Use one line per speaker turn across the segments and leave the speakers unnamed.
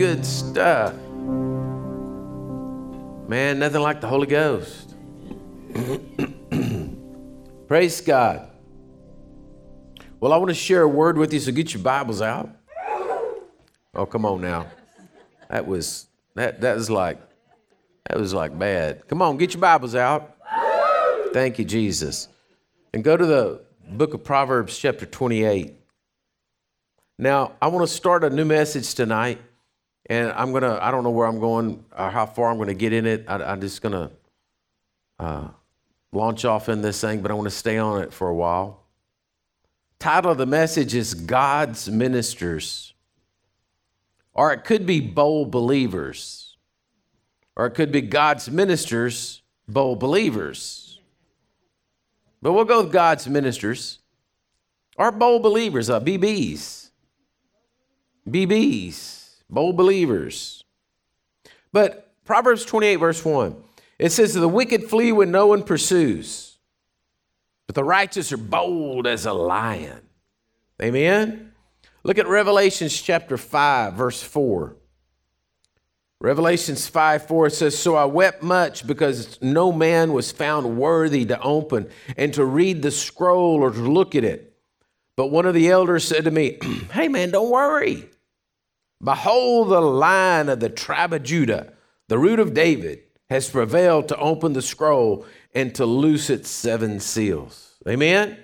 good stuff. Man, nothing like the Holy Ghost. Praise God. Well, I want to share a word with you, so get your Bibles out. Oh, come on now. That was that that was like that was like bad. Come on, get your Bibles out. Thank you, Jesus. And go to the book of Proverbs, chapter 28. Now, I want to start a new message tonight, and I'm to, I don't know where I'm going or how far I'm to get in it. I, am just to uh, launch off in this thing, but I want to stay on it for a while. Title of the message is God's Ministers, or it could be Bold Believers, or it could be God's Ministers, Bold Believers. But we'll go with God's Ministers, or Bold Believers, uh, BBs. BBs, bold believers. But Proverbs 28, verse 1, it says, The wicked flee when no one pursues, but the righteous are bold as a lion. Amen? Look at Revelations chapter 5, verse 4. Revelations 5 4 says, So I wept much because no man was found worthy to open and to read the scroll or to look at it. But one of the elders said to me, Hey man, don't worry. Behold, the lion of the tribe of Judah, the root of David, has prevailed to open the scroll and to loose its seven seals. Amen?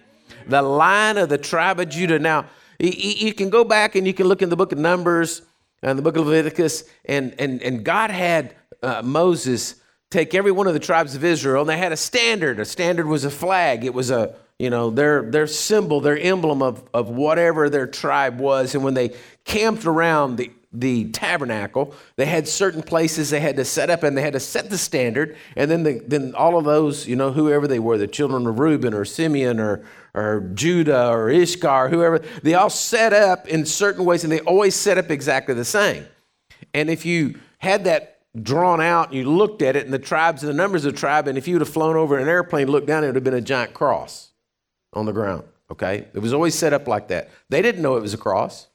The lion of the tribe of Judah. Now, you can go back and you can look in the book of Numbers and the book of Leviticus, and, and, and God had uh, Moses take every one of the tribes of Israel, and they had a standard. A standard was a flag, it was a you know, their, their symbol, their emblem of, of whatever their tribe was. And when they camped around the, the tabernacle, they had certain places they had to set up and they had to set the standard. And then, the, then all of those, you know, whoever they were, the children of Reuben or Simeon or, or Judah or Issachar, whoever, they all set up in certain ways and they always set up exactly the same. And if you had that drawn out and you looked at it and the tribes and the numbers of the tribe, and if you would have flown over an airplane, looked down, it would have been a giant cross on the ground. Okay? It was always set up like that. They didn't know it was a cross.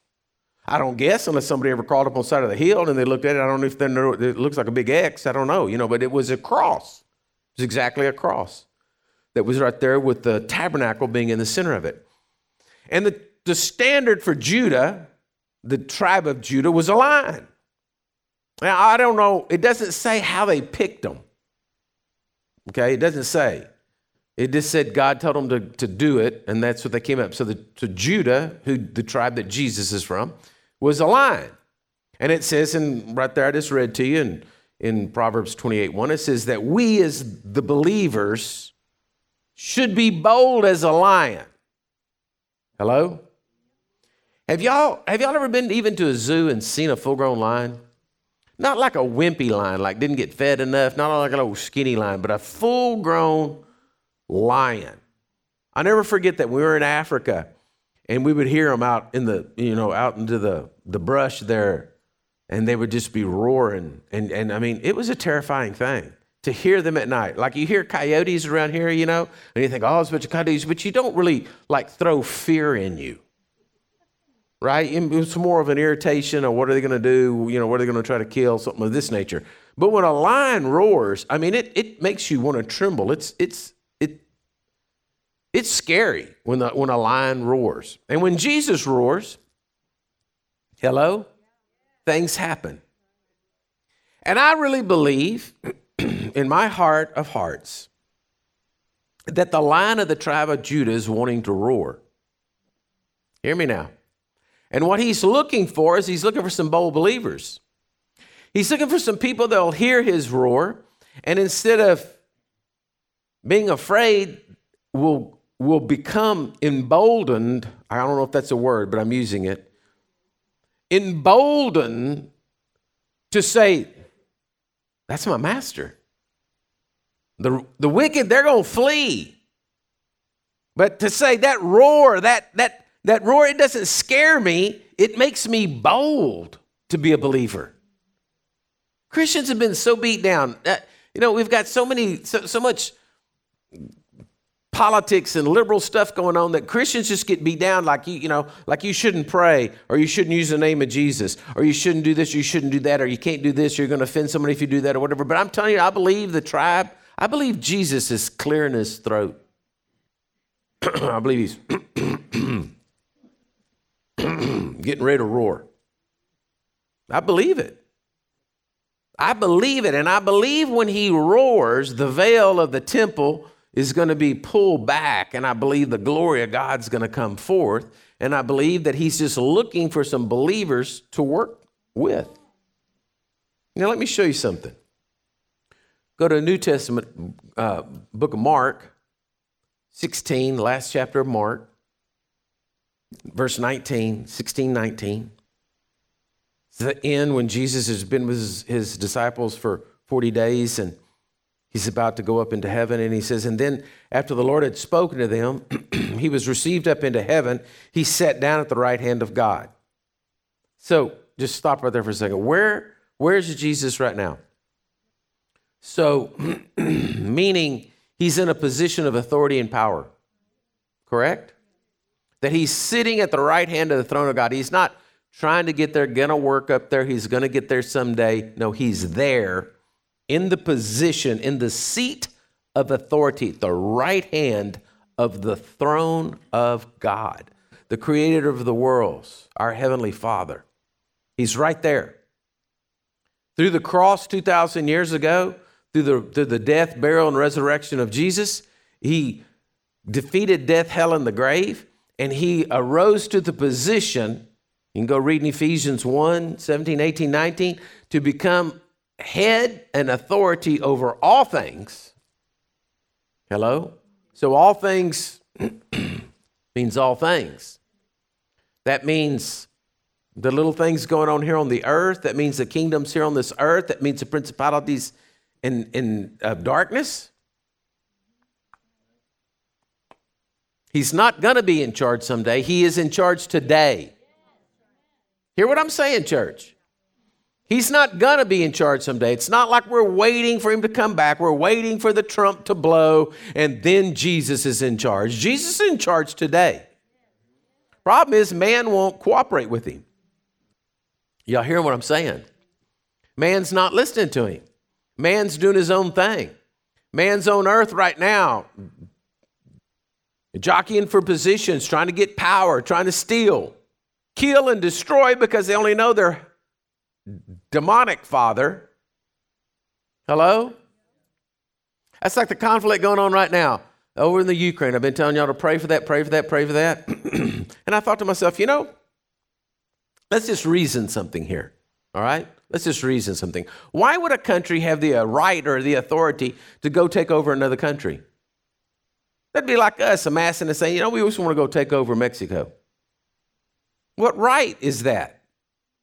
I don't guess unless somebody ever crawled up on the side of the hill and they looked at it. I don't know if they know it looks like a big X. I don't know, you know, but it was a cross. It was exactly a cross that was right there with the tabernacle being in the center of it. And the, the standard for Judah, the tribe of Judah, was a lion. Now, I don't know, it doesn't say how they picked them. Okay, it doesn't say. It just said God told them to, to do it, and that's what they came up. So, the, so Judah, who the tribe that Jesus is from, was a lion. And it says, and right there I just read to you in, in Proverbs 28 1, it says that we as the believers should be bold as a lion. Hello? Have y'all, have y'all ever been even to a zoo and seen a full grown lion? Not like a wimpy lion, like didn't get fed enough, not like a little skinny lion, but a full grown lion. I never forget that we were in Africa and we would hear them out in the, you know, out into the, the brush there and they would just be roaring. And, and I mean, it was a terrifying thing to hear them at night. Like you hear coyotes around here, you know, and you think, oh, it's a bunch of coyotes, but you don't really like throw fear in you. Right? It's more of an irritation of what are they going to do? You know, what are they going to try to kill? Something of this nature. But when a lion roars, I mean, it, it makes you want to tremble. It's, it's, it's scary when, the, when a lion roars. And when Jesus roars, hello, things happen. And I really believe in my heart of hearts that the lion of the tribe of Judah is wanting to roar. Hear me now. And what he's looking for is he's looking for some bold believers. He's looking for some people that will hear his roar, and instead of being afraid, will will become emboldened. I don't know if that's a word, but I'm using it. Emboldened to say, That's my master. The, the wicked, they're going to flee. But to say that roar, that, that, that roar, it doesn't scare me, it makes me bold to be a believer. Christians have been so beat down. Uh, you know, we've got so many, so, so much politics and liberal stuff going on that Christians just get beat down like you, you know, like you shouldn't pray or you shouldn't use the name of Jesus or you shouldn't do this, you shouldn't do that, or you can't do this, you're going to offend somebody if you do that or whatever. But I'm telling you, I believe the tribe, I believe Jesus is clearing his throat. I believe he's getting ready to roar. I believe it. I believe it. And I believe when he roars, the veil of the temple is going to be pulled back, and I believe the glory of God's going to come forth. And I believe that He's just looking for some believers to work with. Now, let me show you something. Go to New Testament uh, book of Mark, 16, last chapter of Mark, verse 19, 16, 19. It's the end when Jesus has been with his, his disciples for 40 days and He's about to go up into heaven, and he says, And then after the Lord had spoken to them, he was received up into heaven. He sat down at the right hand of God. So just stop right there for a second. Where, where's Jesus right now? So, meaning he's in a position of authority and power, correct? That he's sitting at the right hand of the throne of God. He's not trying to get there, gonna work up there, he's gonna get there someday. No, he's there in the position, in the seat of authority, the right hand of the throne of God, the creator of the worlds, our heavenly Father. He's right there. Through the cross 2,000 years ago, through the, through the death, burial, and resurrection of Jesus, he defeated death, hell, and the grave, and he arose to the position. You can go read in Ephesians 1 17, 18, 19 to become head and authority over all things. Hello? So, all things means all things. That means the little things going on here on the earth. That means the kingdoms here on this earth. That means the principalities in, in uh, darkness. He's not going to be in charge someday. He is in charge today. Hear what I'm saying, church? He's not going to be in charge someday. It's not like we're waiting for him to come back. We're waiting for the trump to blow and then Jesus is in charge. Jesus is in charge today. Problem is, man won't cooperate with him. Y'all hear what I'm saying? Man's not listening to him. Man's doing his own thing. Man's on earth right now, jockeying for positions, trying to get power, trying to steal, kill, and destroy because they only know they're demonic father. Hello? That's like the conflict going on right now over in the Ukraine. I've been telling y'all to pray for that, pray for that, pray for that. and I thought to myself, you know, let's just reason something here. All right? Let's just reason something. Why would a country have the uh, right or the authority to go take over another country? That'd be like us amassing and saying, you know, we just want to go take over Mexico. What right is that?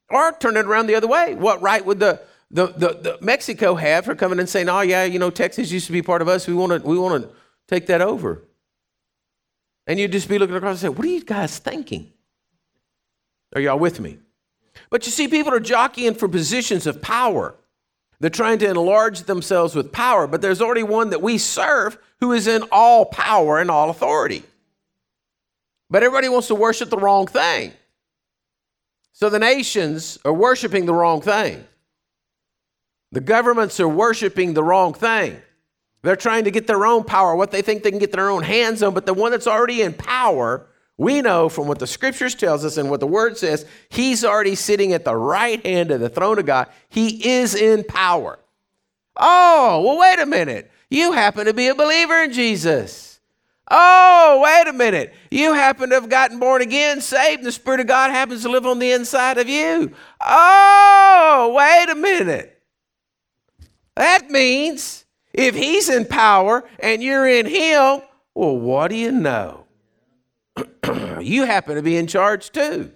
Or turn it around the other way. What right would the, the, the, the Mexico have for coming and saying, oh, yeah, you know, Texas used to be part of us. We want to we want to take that over. And you'd just be looking across and say, what are you guys thinking? Are y'all with me? But you see, people are jockeying for positions of power. They're trying to enlarge themselves with power, but there's already one that we serve who is in all power and all authority. But everybody wants to worship the wrong thing. So the nations are worshiping the wrong thing. The governments are worshiping the wrong thing. They're trying to get their own power, what they think they can get their own hands on, but the one that's already in power, we know from what the scriptures tells us and what the word says, he's already sitting at the right hand of the throne of God. He is in power. Oh, well, wait a minute. You happen to be a believer in Jesus. Oh, wait a minute. You happen to have gotten born again, saved, and the Spirit of God happens to live on the inside of you. Oh, wait a minute. That means if He's in power and you're in Him, well, what do you know? you happen to be in charge too.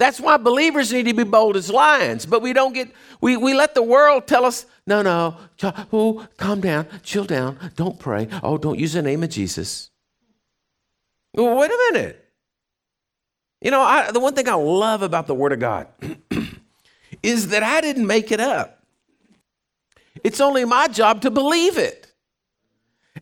That's why believers need to be bold as lions, but we don't get, we, we let the world tell us, no, no, oh, calm down, chill down, don't pray. Oh, don't use the name of Jesus. Well, wait a minute. You know, I, the one thing I love about the Word of God is that I didn't make it up. It's only my job to believe it.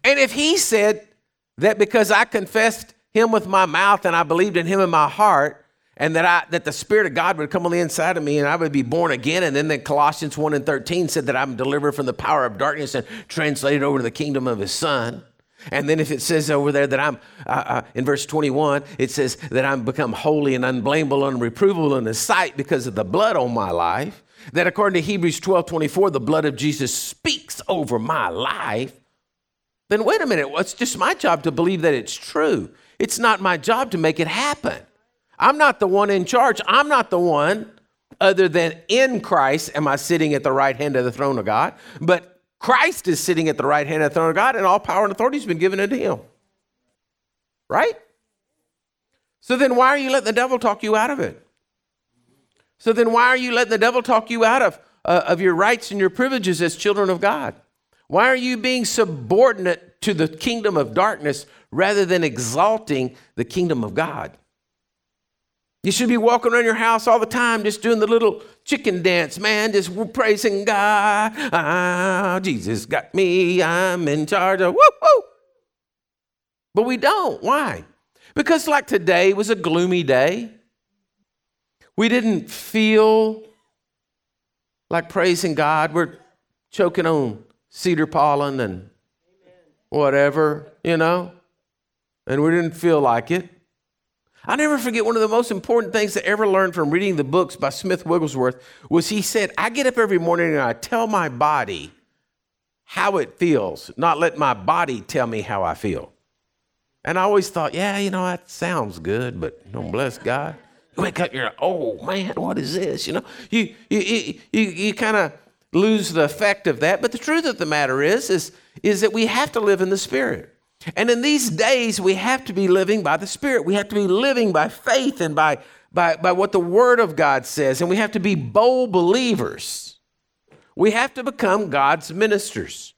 And if he said that because I confessed him with my mouth and I believed in him in my heart, and that I that the Spirit of God would come on the inside of me and I would be born again. And then the Colossians 1 and 13 said that I'm delivered from the power of darkness and translated over to the kingdom of his son. And then if it says over there that I'm, uh, uh, in verse 21, it says that I'm become holy and unblameable and reprovable in his sight because of the blood on my life. That according to Hebrews 12, 24, the blood of Jesus speaks over my life. Then wait a minute, well, it's just my job to believe that it's true. It's not my job to make it happen. I'm not the one in charge. I'm not the one, other than in Christ, am I sitting at the right hand of the throne of God. But Christ is sitting at the right hand of the throne of God, and all power and authority has been given unto him. Right? So then, why are you letting the devil talk you out of it? So then, why are you letting the devil talk you out of, uh, of your rights and your privileges as children of God? Why are you being subordinate to the kingdom of darkness rather than exalting the kingdom of God? You should be walking around your house all the time, just doing the little chicken dance, man, just praising God. Ah, Jesus got me. I'm in charge of woo woo. But we don't. Why? Because, like today was a gloomy day. We didn't feel like praising God. We're choking on cedar pollen and whatever, you know, and we didn't feel like it. I never forget one of the most important things I ever learned from reading the books by Smith Wigglesworth was he said, I get up every morning and I tell my body how it feels, not let my body tell me how I feel. And I always thought, yeah, you know, that sounds good, but don't bless God. You wake up, you're like, oh man, what is this? You know, you you you you, you kind of lose the effect of that. But the truth of the matter is, is, is that we have to live in the Spirit. And in these days, we have to be living by the Spirit. We have to be living by faith and by, by, by what the Word of God says. And we have to be bold believers. We have to become God's ministers.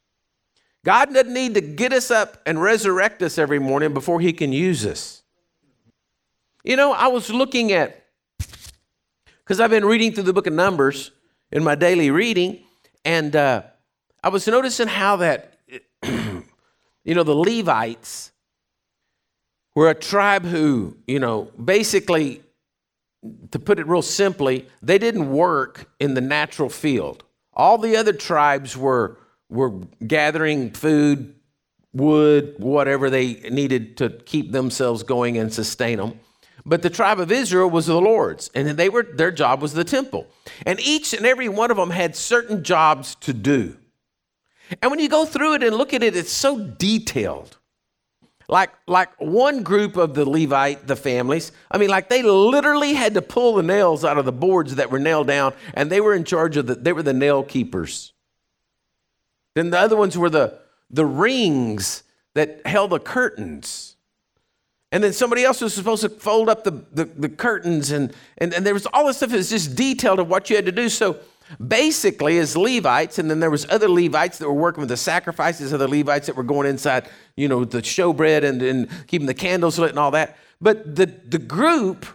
God doesn't need to get us up and resurrect us every morning before He can use us. You know, I was looking at, because I've been reading through the book of Numbers in my daily reading, and uh, I was noticing how that you know, the Levites were a tribe who, you know, basically, to put it real simply, they didn't work in the natural field. All the other tribes were, were gathering food, wood, whatever they needed to keep themselves going and sustain them. But the tribe of Israel was the Lord's, and they were their job was the temple. And each and every one of them had certain jobs to do. And when you go through it and look at it, it's so detailed. Like, like one group of the Levite, the families, I mean, like they literally had to pull the nails out of the boards that were nailed down, and they were in charge of the, they were the nail keepers. Then the other ones were the, the rings that held the curtains. And then somebody else was supposed to fold up the, the, the curtains, and, and, and there was all this stuff is just detailed of what you had to do. So basically as Levites, and then there was other Levites that were working with the sacrifices, other Levites that were going inside, you know, the showbread and, and keeping the candles lit and all that. But the, the group,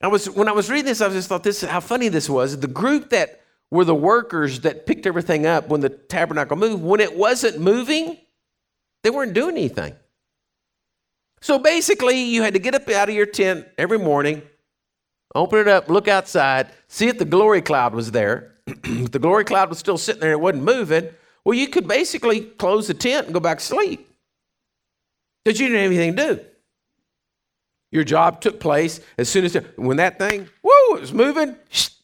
I was when I was reading this, I just thought this how funny this was. The group that were the workers that picked everything up when the tabernacle moved, when it wasn't moving, they weren't doing anything. So basically, you had to get up out of your tent every morning, open it up, look outside, see if the glory cloud was there, the glory cloud was still sitting there, it wasn't moving. Well, you could basically close the tent and go back to sleep because you didn't have anything to do. Your job took place as soon as when that thing, whoo, it was moving,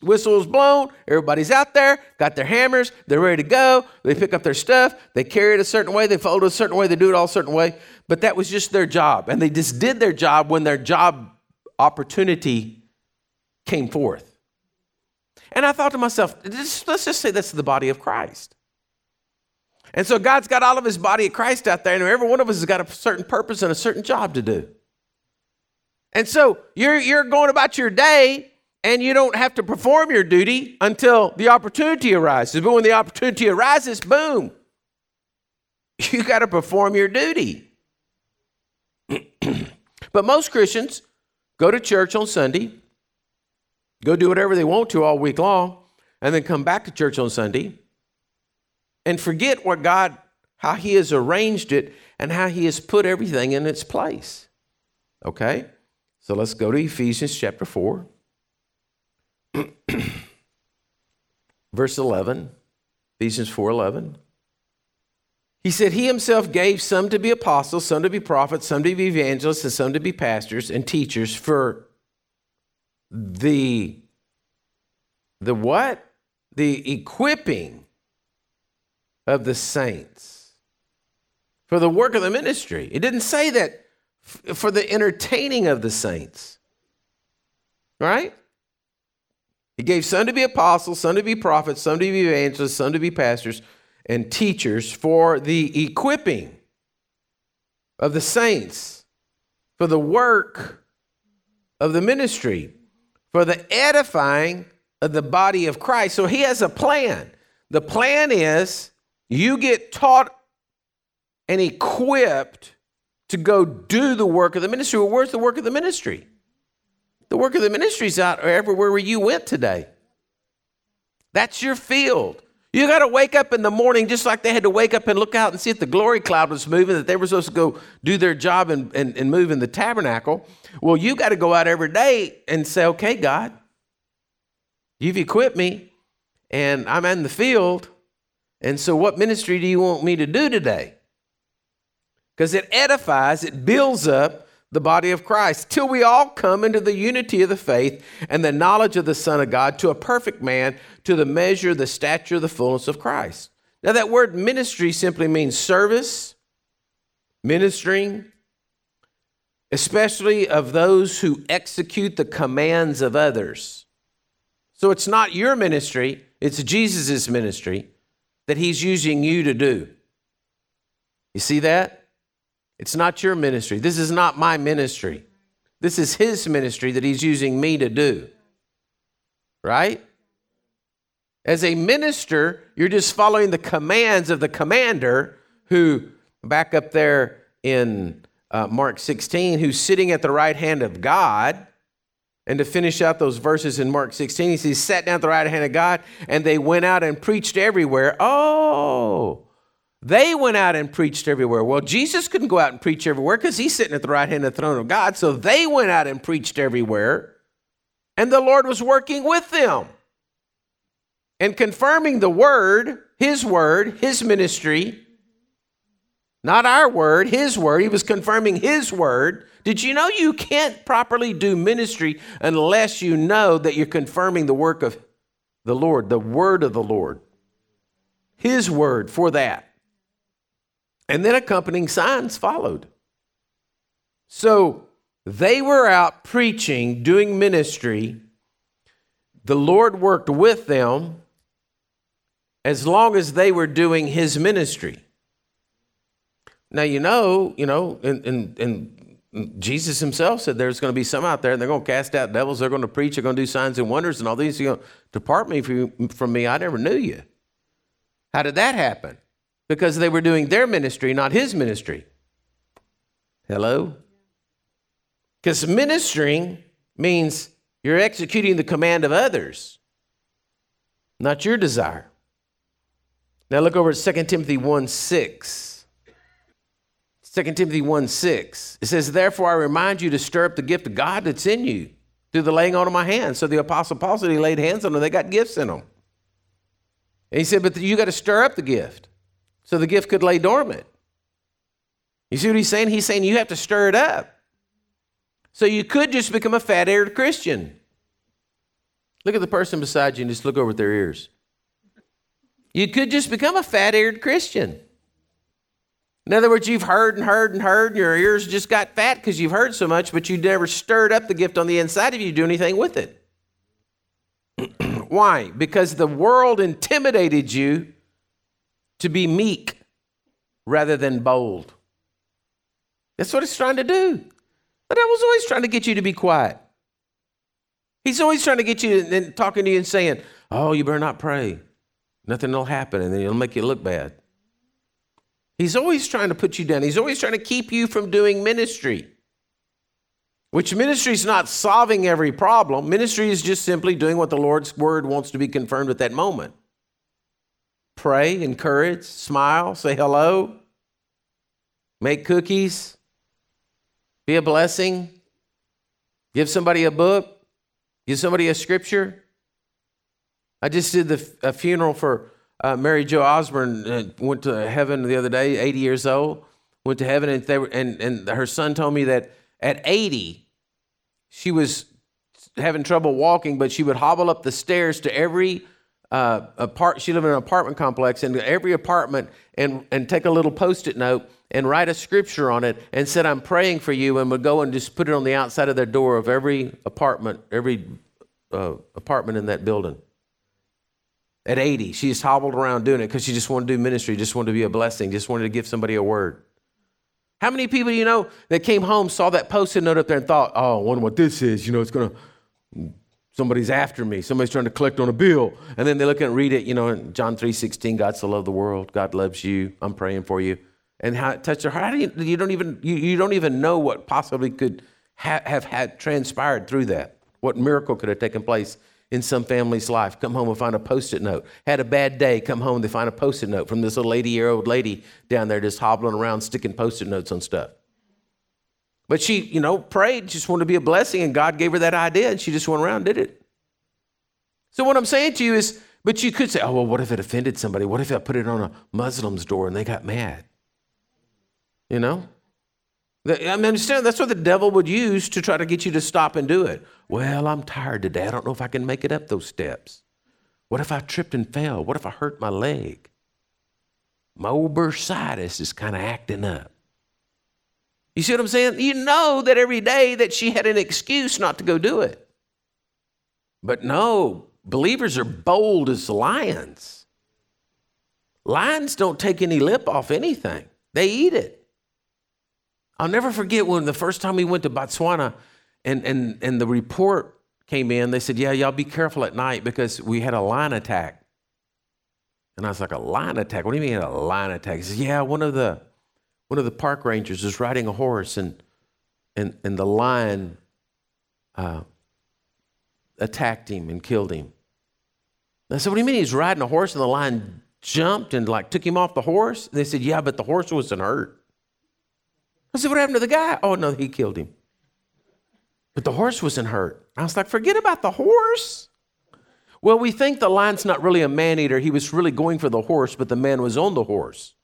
whistle was blown, everybody's out there, got their hammers, they're ready to go. They pick up their stuff, they carry it a certain way, they fold it a certain way, they do it all a certain way. But that was just their job. And they just did their job when their job opportunity came forth. And I thought to myself, let's just say that's the body of Christ. And so God's got all of his body of Christ out there, and every one of us has got a certain purpose and a certain job to do. And so you're, you're going about your day, and you don't have to perform your duty until the opportunity arises. But when the opportunity arises, boom, you got to perform your duty. but most Christians go to church on Sunday, go do whatever they want to all week long, and then come back to church on Sunday and forget what God how He has arranged it, and how He has put everything in its place. Okay? So let's go to Ephesians chapter 4, verse 11. Ephesians 4 11. He said, He himself gave some to be apostles, some to be prophets, some to be evangelists, and some to be pastors and teachers for the the what? The equipping of the saints for the work of the ministry. It didn't say that f- for the entertaining of the saints. Right? He gave some to be apostles, some to be prophets, some to be evangelists, some to be pastors and teachers for the equipping of the saints, for the work of the ministry, for the edifying of the body of Christ. So he has a plan. The plan is you get taught and equipped to go do the work of the ministry. Well, where's the work of the ministry? The work of the ministry is out everywhere where you went today. That's your field. You got to wake up in the morning just like they had to wake up and look out and see if the glory cloud was moving, that they were supposed to go do their job and, and, and move in the tabernacle. Well, you got to go out every day and say, okay, God, you've equipped me and I'm in the field. And so, what ministry do you want me to do today? Because it edifies, it builds up the body of Christ till we all come into the unity of the faith and the knowledge of the Son of God to a perfect man, to the measure, the stature, the fullness of Christ. Now, that word ministry simply means service, ministering, especially of those who execute the commands of others. So it's not your ministry, it's Jesus' ministry that he's using you to do. You see that? It's not your ministry. This is not my ministry. This is his ministry that he's using me to do. Right? As a minister, you're just following the commands of the commander who, back up there in uh, Mark 16, who's sitting at the right hand of God. And to finish out those verses in Mark 16, he says, sat down at the right hand of God, and they went out and preached everywhere. Oh, they went out and preached everywhere. Well, Jesus couldn't go out and preach everywhere because he's sitting at the right hand of the throne of God. So they went out and preached everywhere, and the Lord was working with them and confirming the word, his word, his ministry, not our word, his word. He was confirming his word. Did you know you can't properly do ministry unless you know that you're confirming the work of the Lord, the word of the Lord? His word for that. And then accompanying signs followed. So they were out preaching, doing ministry. The Lord worked with them as long as they were doing his ministry. Now, you know, you know, and, and, and Jesus himself said there's going to be some out there and they're going to cast out devils, they're going to preach, they're going to do signs and wonders and all these. You know, depart me from, from me, I never knew you. How did that happen? Because they were doing their ministry, not his ministry. Hello? Because ministering means you're executing the command of others, not your desire. Now look over at 2 Timothy 1 6. 2 Timothy 1 6. It says, Therefore I remind you to stir up the gift of God that's in you through the laying on of my hands. So the Apostle Paul said he laid hands on them, they got gifts in them. And he said, But you got to stir up the gift so the gift could lay dormant. You see what he's saying? He's saying you have to stir it up. So you could just become a fat eared Christian. Look at the person beside you and just look over at their ears. You could just become a fat eared Christian. In other words, you've heard and heard and heard, and your ears just got fat because you've heard so much, but you never stirred up the gift on the inside of you to do anything with it. Why? Because the world intimidated you to be meek rather than bold. That's what he's trying to do. I was always trying to get you to be quiet. He's always trying to get you and talking to you and saying, Oh, you better not pray. Nothing will happen, and then it'll make you look bad. He's always trying to put you down. He's always trying to keep you from doing ministry. Which ministry is not solving every problem. Ministry is just simply doing what the Lord's word wants to be confirmed at that moment pray, encourage, smile, say hello, make cookies, be a blessing, give somebody a book, give somebody a scripture. I just did the, a funeral for uh, Mary Jo Osborne, uh, went to heaven the other day, 80 years old, went to heaven, and, they were, and, and her son told me that at 80, she was having trouble walking, but she would hobble up the stairs to every uh, apart. She lived in an apartment complex, and every apartment, and and take a little post-it note and write a scripture on it, and said, "I'm praying for you," and would go and just put it on the outside of their door of every apartment, every uh, apartment in that building. At 80, she just hobbled around doing it because she just wanted to do ministry, just wanted to be a blessing, just wanted to give somebody a word. How many people do you know that came home, saw that post-it note up there, and thought, "Oh, I wonder what this is." You know, it's gonna somebody's after me. Somebody's trying to collect on a bill. And then they look and read it you know in john 3.16 god so loved the world. God loves you. I'm praying for you. And how it touched their heart. Do you, you don't even you, you don't even know what possibly could ha- have had transpired through that. What miracle could have taken place in some family's life? Come home and find a post-it note. Had a bad day come home and they find a post-it note from this little 80 year old lady down there just hobbling around sticking post-it notes on stuff but she, you know, prayed, just wanted to be a blessing, and God gave her that idea, and she just went around did it. So what I'm saying to you is, but you could say, oh, well, what if it offended somebody? What if I put it on a Muslim's door and they got mad? You know? I mean, understand that's what the devil would use to try to get you to stop and do it. Well, I'm tired today. I don't know if I can make it up those steps. What if I tripped and fell? What if I hurt my leg? My old bursitis is kind of acting up. You see what I'm saying? You know that every day that she had an excuse not to go do it. But no, believers are bold as lions. Lions don't take any lip off anything, they eat it. I'll never forget when the first time we went to Botswana and, and, and the report came in, they said, Yeah, y'all be careful at night because we had a lion attack. And I was like, A lion attack? What do you mean a lion attack? He says, Yeah, one of the one of the park rangers was riding a horse and, and, and the lion uh, attacked him and killed him. I said, What do you mean he's riding a horse and the lion jumped and like took him off the horse? And they said, Yeah, but the horse wasn't hurt. I said, What happened to the guy? Oh, no, he killed him. But the horse wasn't hurt. I was like, Forget about the horse. Well, we think the lion's not really a man eater. He was really going for the horse, but the man was on the horse.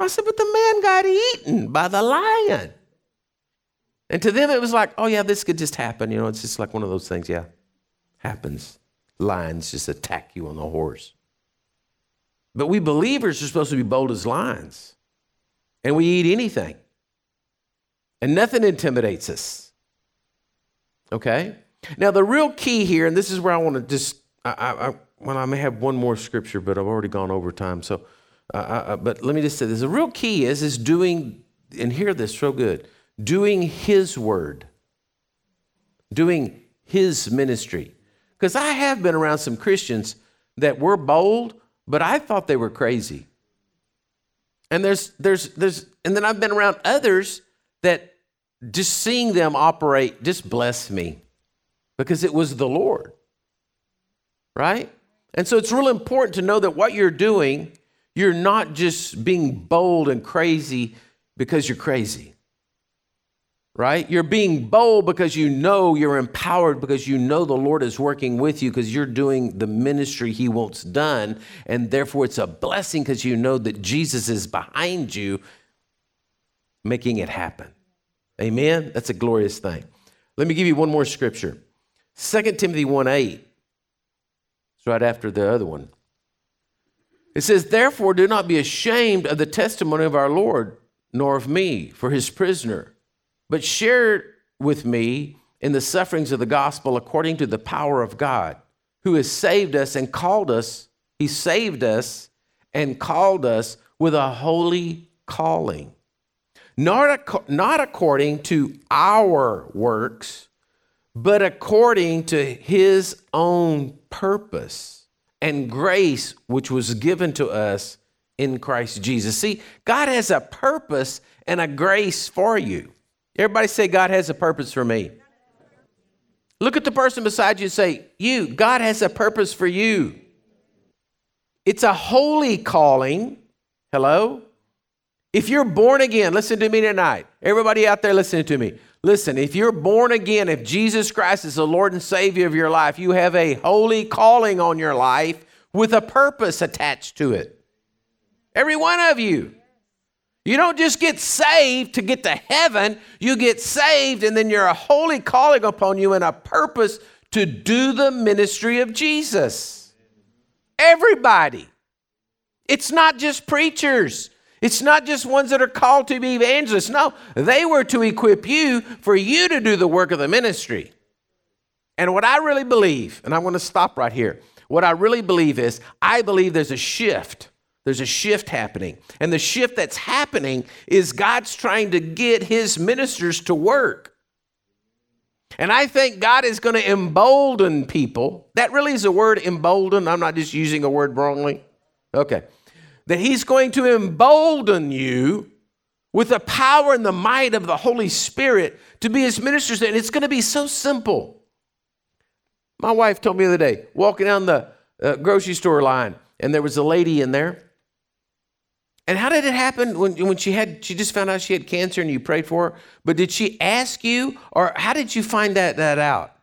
I said, but the man got eaten by the lion. And to them, it was like, oh, yeah, this could just happen. You know, it's just like one of those things, yeah, happens. Lions just attack you on the horse. But we believers are supposed to be bold as lions, and we eat anything, and nothing intimidates us. Okay? Now, the real key here, and this is where I want to just, I, I, well, I may have one more scripture, but I've already gone over time. So, uh, but let me just say this: the real key is is doing, and hear this so good, doing His word, doing His ministry. Because I have been around some Christians that were bold, but I thought they were crazy. And there's there's there's and then I've been around others that just seeing them operate just blessed me because it was the Lord. Right? And so it's real important to know that what you're doing you're not just being bold and crazy because you're crazy, right? You're being bold because you know you're empowered, because you know the Lord is working with you, because you're doing the ministry He wants done. And therefore, it's a blessing because you know that Jesus is behind you making it happen. Amen? That's a glorious thing. Let me give you one more scripture 2 Timothy 1 8. It's right after the other one. It says, Therefore, do not be ashamed of the testimony of our Lord, nor of me, for his prisoner, but share with me in the sufferings of the gospel according to the power of God, who has saved us and called us. He saved us and called us with a holy calling, not, not according to our works, but according to his own purpose and grace which was given to us in Christ Jesus. See, God has a purpose and a grace for you. Everybody say, God has a purpose for me. Look at the person beside you and say, You, God has a purpose for you. It's a holy calling. Hello? If you're born again, listen to me tonight. Everybody out there listening to me. Listen, if you're born again, if Jesus Christ is the Lord and Savior of your life, you have a holy calling on your life with a purpose attached to it. Every one of you. You don't just get saved to get to heaven, you get saved, and then you're a holy calling upon you and a purpose to do the ministry of Jesus. Everybody. It's not just preachers. It's not just ones that are called to be evangelists. No, they were to equip you for you to do the work of the ministry. And what I really believe, and I'm going to stop right here. What I really believe is, I believe there's a shift there's a shift happening. And the shift that's happening is God's trying to get his ministers to work. And I think God is going to embolden people. That really is a word embolden. I'm not just using a word wrongly. Okay. That he's going to embolden you with the power and the might of the Holy Spirit to be his ministers. And it's going to be so simple. My wife told me the other day, walking down the uh, grocery store line, and there was a lady in there and how did it happen when, when she had she just found out she had cancer and you prayed for her? But did she ask you, or how did you find that, that out?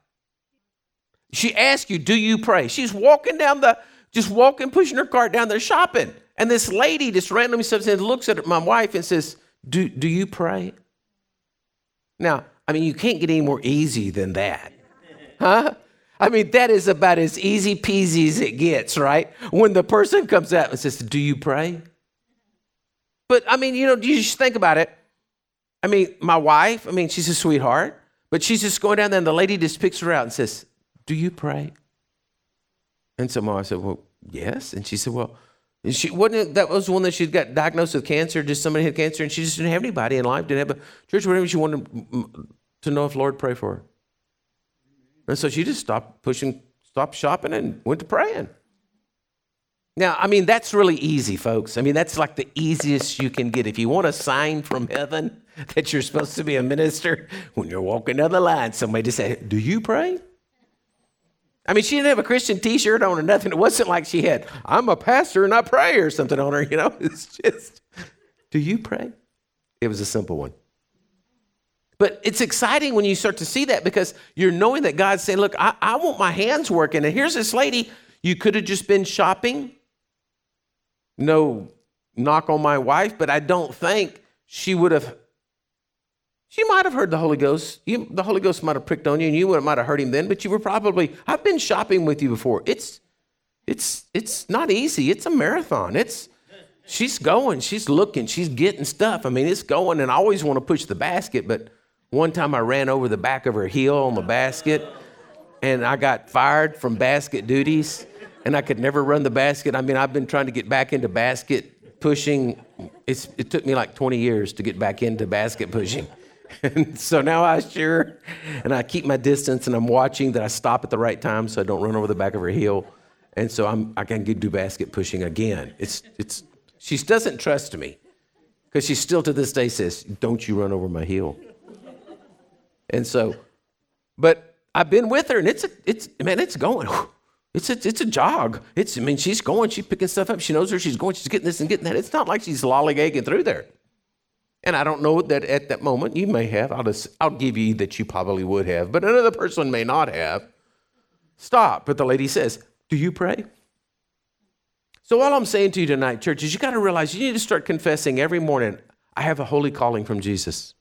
She asked you, do you pray? She's walking down the, just walking, pushing her cart down there shopping. And this lady just randomly steps in, looks at my wife and says, do, do you pray? Now, I mean, you can't get any more easy than that. Huh? I mean, that is about as easy peasy as it gets, right? When the person comes out and says, Do you pray? But I mean, you know, you just think about it. I mean, my wife, I mean, she's a sweetheart, but she's just going down there and the lady just picks her out and says, Do you pray? And so my wife said, Well, yes. And she said, Well, she wasn't that was one that she got diagnosed with cancer, just somebody had cancer, and she just didn't have anybody in life, didn't have a church, whatever. She wanted to know if Lord pray for her. And so she just stopped pushing, stopped shopping and went to praying. Now, I mean, that's really easy, folks. I mean, that's like the easiest you can get. If you want a sign from heaven that you're supposed to be a minister, when you're walking down the line, somebody just say, Do you pray? I mean, she didn't have a Christian t shirt on or nothing. It wasn't like she had, I'm a pastor and I pray or something on her, you know? It's just, Do you pray? It was a simple one. But it's exciting when you start to see that because you're knowing that God's saying, Look, I, I want my hands working. And here's this lady, you could have just been shopping no knock on my wife, but I don't think she would have. She might have heard the Holy Ghost. You, the Holy Ghost might have pricked on you, and you might have heard him then. But you were probably. I've been shopping with you before. It's, it's, it's not easy. It's a marathon. It's, she's going. She's looking. She's getting stuff. I mean, it's going. And I always want to push the basket, but one time I ran over the back of her heel on the basket, and I got fired from basket duties and I could never run the basket. I mean, I've been trying to get back into basket pushing. It's, it took me like 20 years to get back into basket pushing. And so now I sure, and I keep my distance and I'm watching that I stop at the right time so I don't run over the back of her heel. And so I'm, I can do basket pushing again. It's, it's, she doesn't trust me because she still to this day says, Don't you run over my heel. And so, but I've been with her and it's, a, it's man, it's going. It's a, it's a jog. It's, I mean, she's going, she's picking stuff up. She knows where she's going. She's getting this and getting that. It's not like she's lollygagging through there. And I don't know that at that moment you may have. I'll just, I'll give you that you probably would have, but another person may not have. Stop. But the lady says, Do you pray? So, all I'm saying to you tonight, church, is you got to realize you need to start confessing every morning I have a holy calling from Jesus.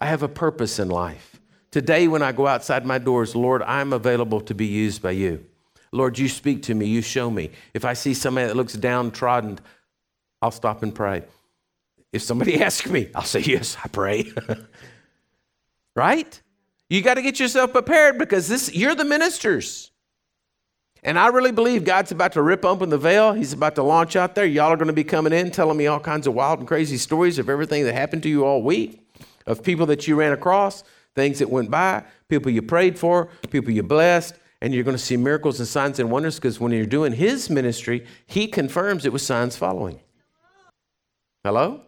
I have a purpose in life. Today, when I go outside my doors, Lord, I'm available to be used by you. Lord, you speak to me, you show me. If I see somebody that looks downtrodden, I'll stop and pray. If somebody asks me, I'll say, Yes, I pray. right? You got to get yourself prepared because this you're the ministers. And I really believe God's about to rip open the veil. He's about to launch out there. Y'all are going to be coming in telling me all kinds of wild and crazy stories of everything that happened to you all week, of people that you ran across, things that went by, people you prayed for, people you blessed, and you're going to see miracles and signs and wonders because when you're doing his ministry, he confirms it with signs following. Hello?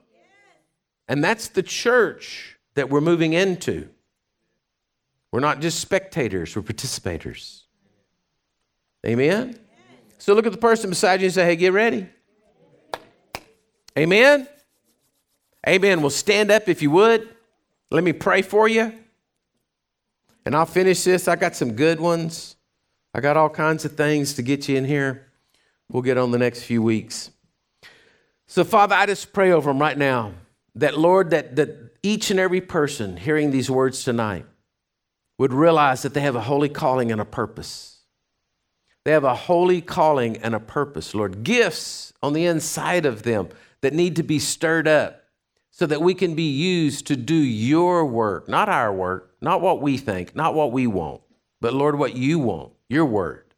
And that's the church that we're moving into. We're not just spectators, we're participators. Amen? So look at the person beside you and say, hey, get ready. Amen. Amen. Well, stand up if you would. Let me pray for you. And I'll finish this. I got some good ones. I got all kinds of things to get you in here. We'll get on the next few weeks. So, Father, I just pray over them right now that, Lord, that, that each and every person hearing these words tonight would realize that they have a holy calling and a purpose. They have a holy calling and a purpose, Lord. Gifts on the inside of them that need to be stirred up so that we can be used to do your work, not our work, not what we think, not what we want, but Lord, what you want, your word.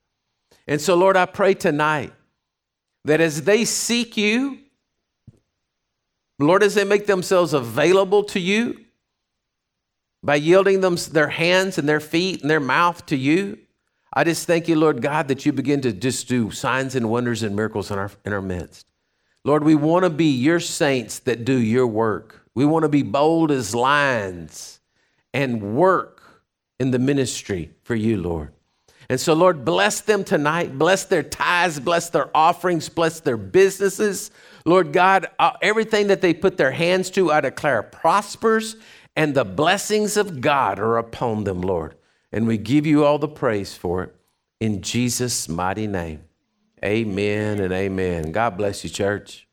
And so, Lord, I pray tonight that as they seek you, Lord, as they make themselves available to you by yielding them their hands and their feet and their mouth to you, I just thank you, Lord God, that you begin to just do signs and wonders and miracles in our, in our midst. Lord, we want to be your saints that do your work. We want to be bold as lions and work in the ministry for you, Lord. And so, Lord, bless them tonight. Bless their tithes, bless their offerings, bless their businesses. Lord God, uh, everything that they put their hands to, I declare prospers, and the blessings of God are upon them, Lord. And we give you all the praise for it in Jesus' mighty name. Amen and amen. God bless you, church.